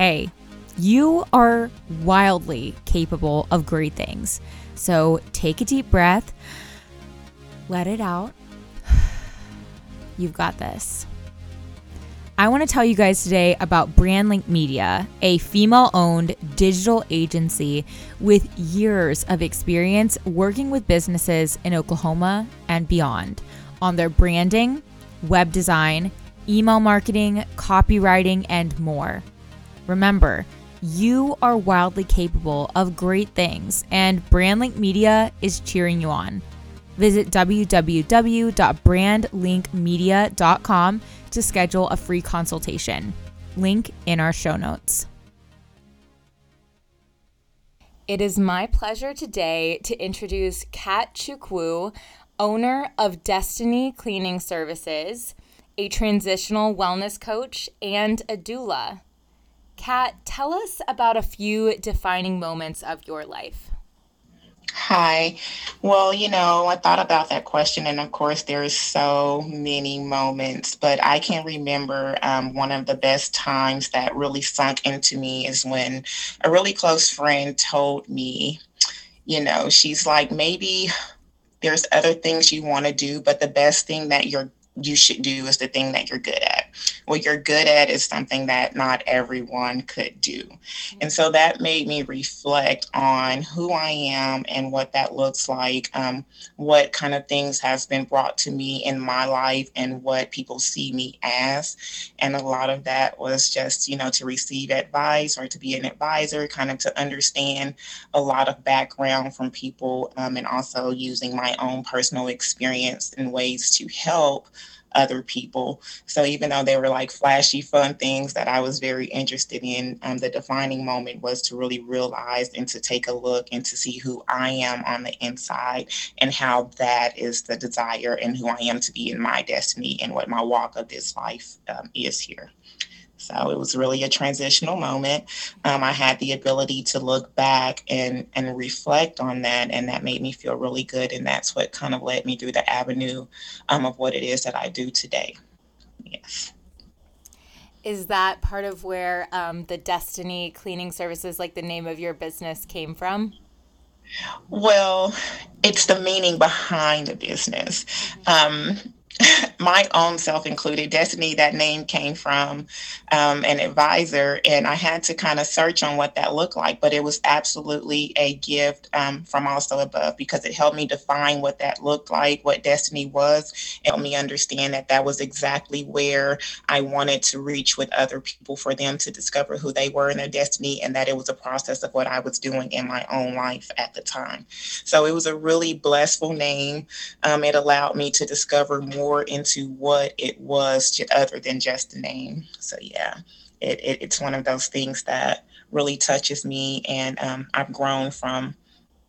hey, you are wildly capable of great things. So take a deep breath, let it out. You've got this. I want to tell you guys today about Brandlink Media, a female owned digital agency with years of experience working with businesses in Oklahoma and beyond on their branding, web design, email marketing, copywriting, and more. Remember, you are wildly capable of great things, and Brandlink Media is cheering you on. Visit www.brandlinkmedia.com to schedule a free consultation. Link in our show notes. It is my pleasure today to introduce Kat Chukwu, owner of Destiny Cleaning Services, a transitional wellness coach, and a doula. Kat, tell us about a few defining moments of your life. Hi. Well, you know, I thought about that question, and of course, there's so many moments, but I can remember um, one of the best times that really sunk into me is when a really close friend told me, you know, she's like, maybe there's other things you want to do, but the best thing that you're you should do is the thing that you're good at. What you're good at is something that not everyone could do. And so that made me reflect on who I am and what that looks like, um, what kind of things has been brought to me in my life and what people see me as. And a lot of that was just, you know, to receive advice or to be an advisor, kind of to understand a lot of background from people um, and also using my own personal experience in ways to help other people. So even though they were like flashy, fun things that I was very interested in, um, the defining moment was to really realize and to take a look and to see who I am on the inside and how that is the desire and who I am to be in my destiny and what my walk of this life um, is here. So it was really a transitional moment. Um, I had the ability to look back and and reflect on that, and that made me feel really good. And that's what kind of led me through the avenue um, of what it is that I do today. Yes. Is that part of where um, the Destiny Cleaning Services, like the name of your business, came from? Well, it's the meaning behind the business. Um, my own self included, Destiny, that name came from um, an advisor, and I had to kind of search on what that looked like. But it was absolutely a gift um, from also above because it helped me define what that looked like, what Destiny was, helped me understand that that was exactly where I wanted to reach with other people for them to discover who they were in their destiny, and that it was a process of what I was doing in my own life at the time. So it was a really blissful name. Um, it allowed me to discover more more into what it was other than just the name. So yeah, it, it it's one of those things that really touches me, and um, I've grown from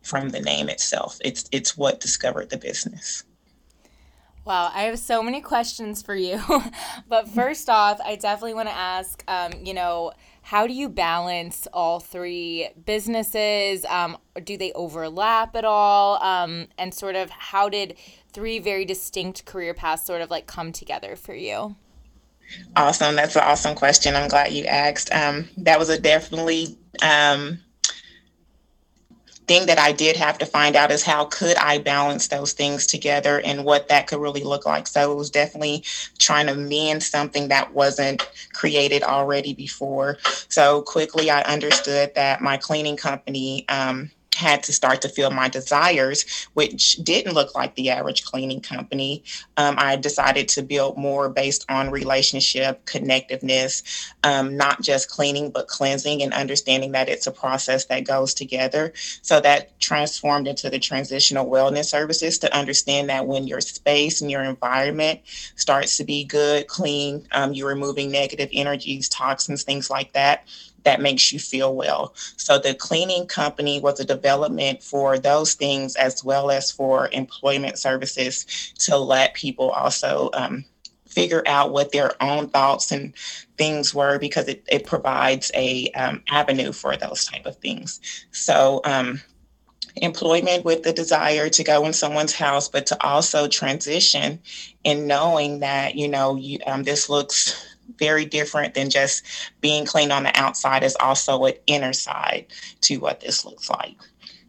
from the name itself. It's it's what discovered the business. Wow, I have so many questions for you. but first off, I definitely want to ask, um, you know, how do you balance all three businesses? Um, do they overlap at all? Um, and sort of how did three very distinct career paths sort of like come together for you? Awesome. That's an awesome question. I'm glad you asked. Um, that was a definitely um, thing that I did have to find out is how could I balance those things together and what that could really look like. So it was definitely trying to mend something that wasn't created already before. So quickly I understood that my cleaning company um, had to start to feel my desires, which didn't look like the average cleaning company. Um, I decided to build more based on relationship, connectiveness, um, not just cleaning, but cleansing and understanding that it's a process that goes together. So that transformed into the transitional wellness services to understand that when your space and your environment starts to be good, clean, um, you're removing negative energies, toxins, things like that that makes you feel well. So the cleaning company was a development for those things as well as for employment services to let people also um, figure out what their own thoughts and things were because it, it provides a um, avenue for those type of things. So um, employment with the desire to go in someone's house, but to also transition in knowing that, you know, you, um, this looks very different than just being clean on the outside. Is also an inner side to what this looks like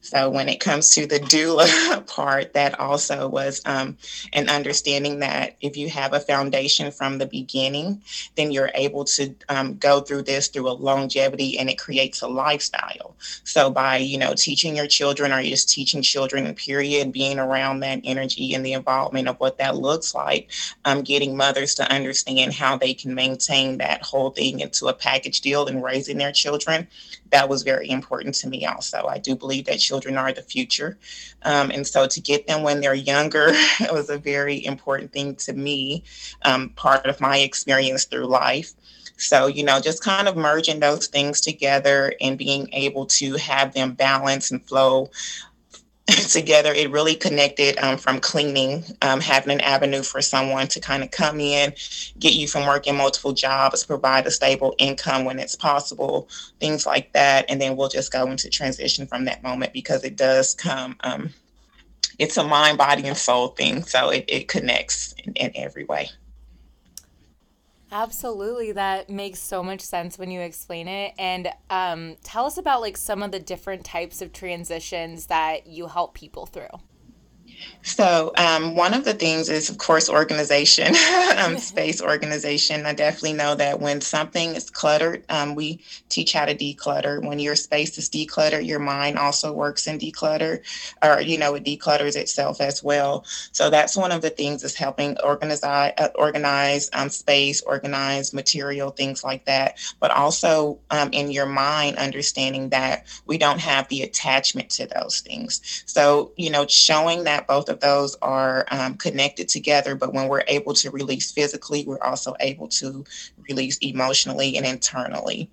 so when it comes to the doula part, that also was um, an understanding that if you have a foundation from the beginning, then you're able to um, go through this through a longevity and it creates a lifestyle. So by, you know, teaching your children or just teaching children, period, being around that energy and the involvement of what that looks like, um, getting mothers to understand how they can maintain that whole thing into a package deal and raising their children that was very important to me also. I do believe that children are the future. Um, and so to get them when they're younger was a very important thing to me, um, part of my experience through life. So, you know, just kind of merging those things together and being able to have them balance and flow together, it really connected um, from cleaning, um, having an avenue for someone to kind of come in, get you from working multiple jobs, provide a stable income when it's possible, things like that. And then we'll just go into transition from that moment because it does come, um, it's a mind, body, and soul thing. So it, it connects in, in every way. Absolutely. That makes so much sense when you explain it. And um, tell us about like some of the different types of transitions that you help people through. So, um, one of the things is, of course, organization, um, space organization. I definitely know that when something is cluttered, um, we teach how to declutter. When your space is decluttered, your mind also works in declutter, or, you know, it declutters itself as well. So, that's one of the things is helping organize, uh, organize um, space, organize material, things like that. But also um, in your mind, understanding that we don't have the attachment to those things. So, you know, showing that both of those are um, connected together. But when we're able to release physically, we're also able to release emotionally and internally.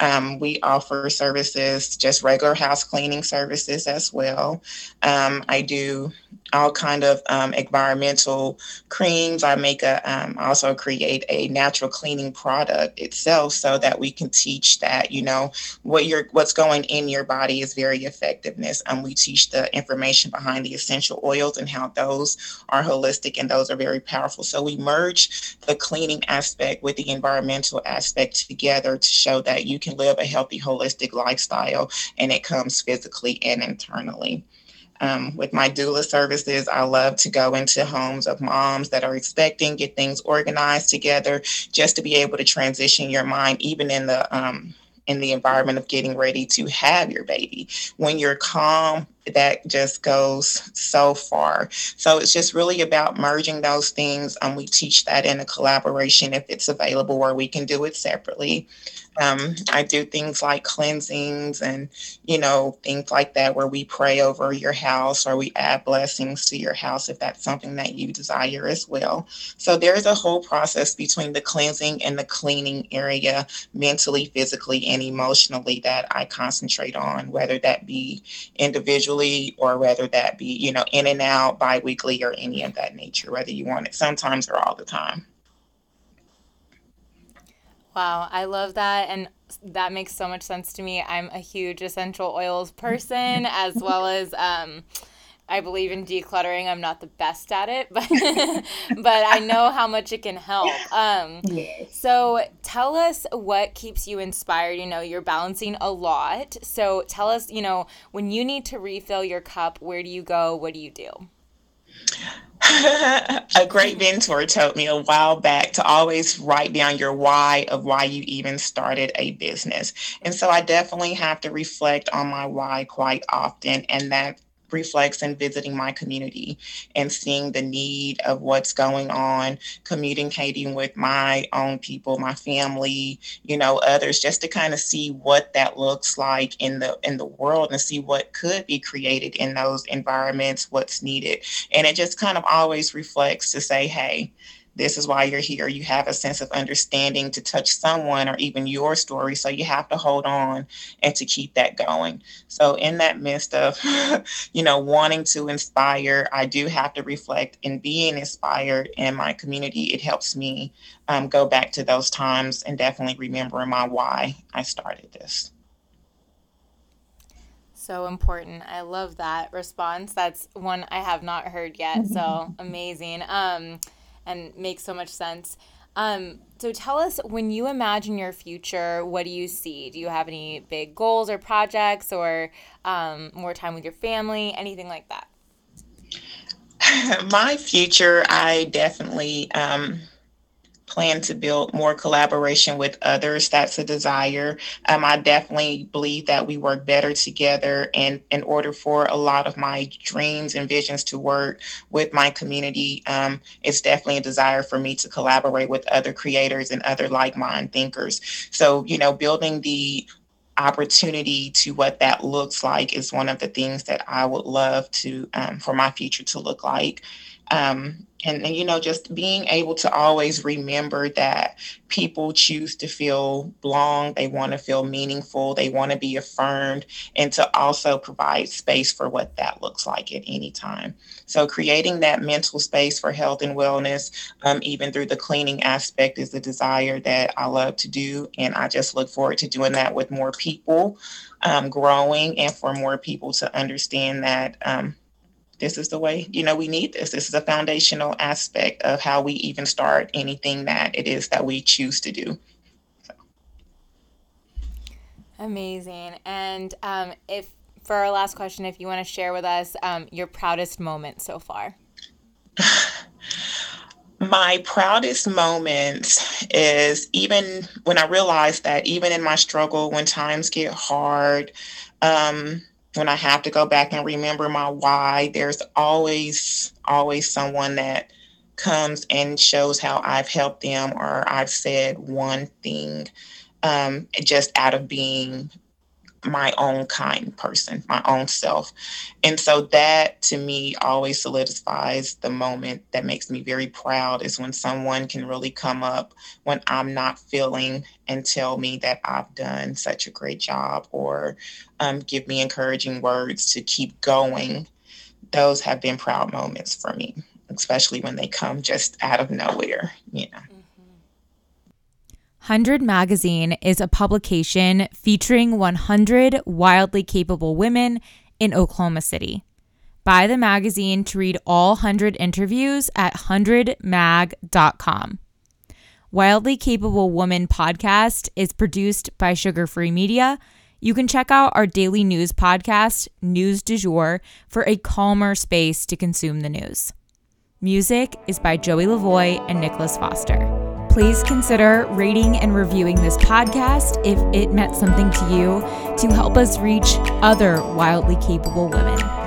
Um, we offer services, just regular house cleaning services as well. Um, I do all kind of um, environmental creams. I make a um, also create a natural cleaning product itself, so that we can teach that you know what you're what's going in your body is very effectiveness. And we teach the information behind the essential oils and how those are holistic and those are very powerful. So we merge the cleaning aspect with the environmental aspect together to show that you can live a healthy, holistic lifestyle, and it comes physically and internally. Um, with my doula services, I love to go into homes of moms that are expecting, get things organized together, just to be able to transition your mind, even in the um, in the environment of getting ready to have your baby. When you're calm, that just goes so far. So it's just really about merging those things. Um, we teach that in a collaboration if it's available, or we can do it separately. Um, I do things like cleansings and, you know, things like that where we pray over your house or we add blessings to your house if that's something that you desire as well. So there's a whole process between the cleansing and the cleaning area, mentally, physically, and emotionally that I concentrate on, whether that be individually or whether that be, you know, in and out, biweekly or any of that nature, whether you want it sometimes or all the time. Wow, I love that. And that makes so much sense to me. I'm a huge essential oils person, as well as um, I believe in decluttering. I'm not the best at it, but but I know how much it can help. Um, yes. So tell us what keeps you inspired. You know, you're balancing a lot. So tell us, you know, when you need to refill your cup, where do you go? What do you do? a great mentor told me a while back to always write down your why of why you even started a business. And so I definitely have to reflect on my why quite often. And that reflects in visiting my community and seeing the need of what's going on, communicating with my own people, my family, you know, others, just to kind of see what that looks like in the in the world and see what could be created in those environments, what's needed. And it just kind of always reflects to say, hey, this is why you're here. You have a sense of understanding to touch someone or even your story. So you have to hold on and to keep that going. So, in that midst of, you know, wanting to inspire, I do have to reflect in being inspired in my community. It helps me um, go back to those times and definitely remembering my why I started this so important. I love that response. That's one I have not heard yet. So amazing. Um, and makes so much sense. Um, so tell us when you imagine your future, what do you see? Do you have any big goals or projects or um, more time with your family, anything like that? My future, I definitely um, plan to build more collaboration with others. That's a desire. Um, I definitely believe that we work better together. And in order for a lot of my dreams and visions to work with my community, um, it's definitely a desire for me to collaborate with other creators and other like mind thinkers. So, you know, building the opportunity to what that looks like is one of the things that I would love to um, for my future to look like. Um, and, and, you know just being able to always remember that people choose to feel belong they want to feel meaningful they want to be affirmed and to also provide space for what that looks like at any time. So creating that mental space for health and wellness um, even through the cleaning aspect is a desire that i love to do and i just look forward to doing that with more people um, growing and for more people to understand that um, this is the way you know we need this. This is a foundational aspect of how we even start anything that it is that we choose to do. So. amazing. And um, if for our last question if you want to share with us um, your proudest moment so far. My proudest moment is even when i realized that even in my struggle when times get hard um, when I have to go back and remember my why, there's always, always someone that comes and shows how I've helped them or I've said one thing um, just out of being my own kind person, my own self. And so that to me always solidifies the moment that makes me very proud is when someone can really come up when I'm not feeling and tell me that I've done such a great job or um, give me encouraging words to keep going. Those have been proud moments for me, especially when they come just out of nowhere, you know. 100 Magazine is a publication featuring 100 wildly capable women in Oklahoma City. Buy the magazine to read all 100 interviews at 100mag.com. Wildly Capable Woman podcast is produced by Sugar Free Media. You can check out our daily news podcast, News du Jour, for a calmer space to consume the news. Music is by Joey LoVoi and Nicholas Foster please consider rating and reviewing this podcast if it meant something to you to help us reach other wildly capable women.